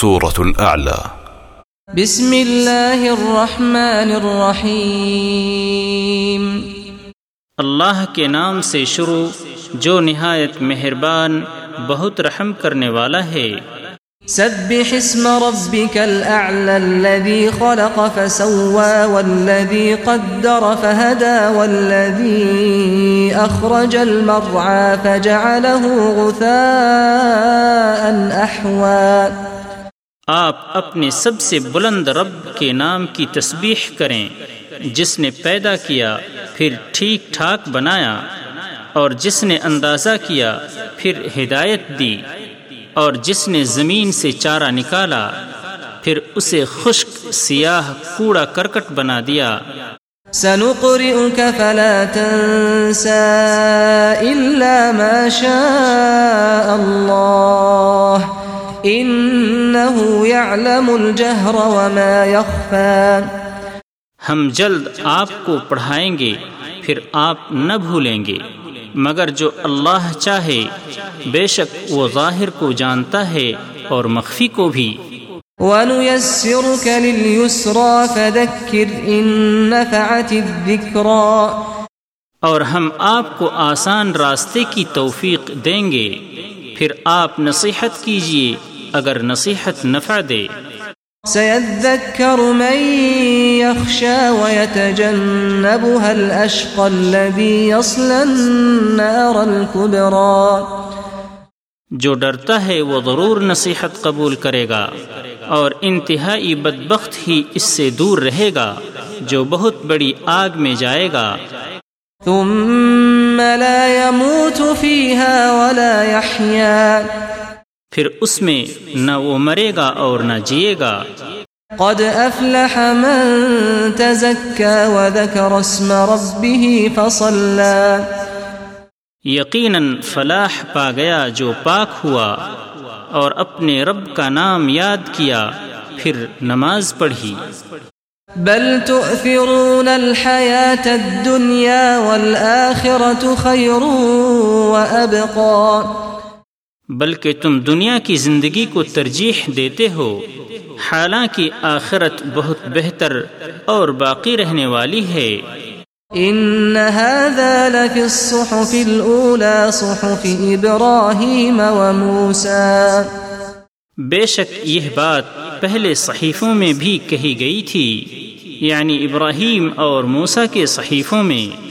سورة الأعلى. بسم الله الرحمن الرحيم. اللہ کے نام سے شروع جو نہایت مہربان بہت رحم کرنے والا ہے۔ سبح اسم ربك الأعلى الذي خلق فسوى والذي قدر فهدى والذي أخرج المرعى فجعله غثاء أحوى. آپ اپنے سب سے بلند رب کے نام کی تسبیح کریں۔ جس نے پیدا کیا، پھر ٹھیک ٹھاک بنایا، اور جس نے اندازہ کیا، پھر ہدایت دی۔ اور جس نے زمین سے چارہ نکالا، پھر اسے خشک سیاہ کوڑا کرکٹ بنا دیا۔ سنقرئك فلا تنسى إلا ما شاء الله إنه يعلم الجهر وما يخفى. ہم جلد آپ کو پڑھائیں گے پھر آپ نہ بھولیں گے۔ مگر جو اللہ چاہے بے شک وہ ظاہر کو جانتا ہے اور مخفی کو بھی۔ ونيسرك لليسرى فذكر إن نفعت الذكرى. اور ہم آپ کو آسان راستے کی توفیق دیں گے۔ پھر آپ نصیحت کیجیے اگر نصیحت نفع دے۔ سيذكر من يخشى ويتجنبها الأشقى الذي يصلى النار الكبرى۔ جو ڈرتا ہے وہ ضرور نصیحت قبول کرے گا اور انتہائی بدبخت ہی اس سے دور رہے گا جو بہت بڑی آگ میں جائے گا۔ ثم لا يموت فيها ولا يحيا۔ پھر اس میں نہ وہ مرے گا اور نہ جیے گا۔ قد أفلح من تزكى وذكر اسم ربه فصلى۔ یقیناً فلاح پا گیا جو پاک ہوا اور اپنے رب کا نام یاد کیا پھر نماز پڑھی۔ بل تؤثرون الحياة الدنيا والآخرة خير وأبقى بلکہ تم دنیا کی زندگی کو ترجیح دیتے ہو حالانکہ آخرت بہت بہتر اور باقی رہنے والی ہے۔ إن هذا لفي الصحف الأولى صحف إبراهيم وموسى بے شک یہ بات پہلے صحیفوں میں بھی کہی گئی تھی یعنی ابراہیم اور موسیٰ کے صحیفوں میں۔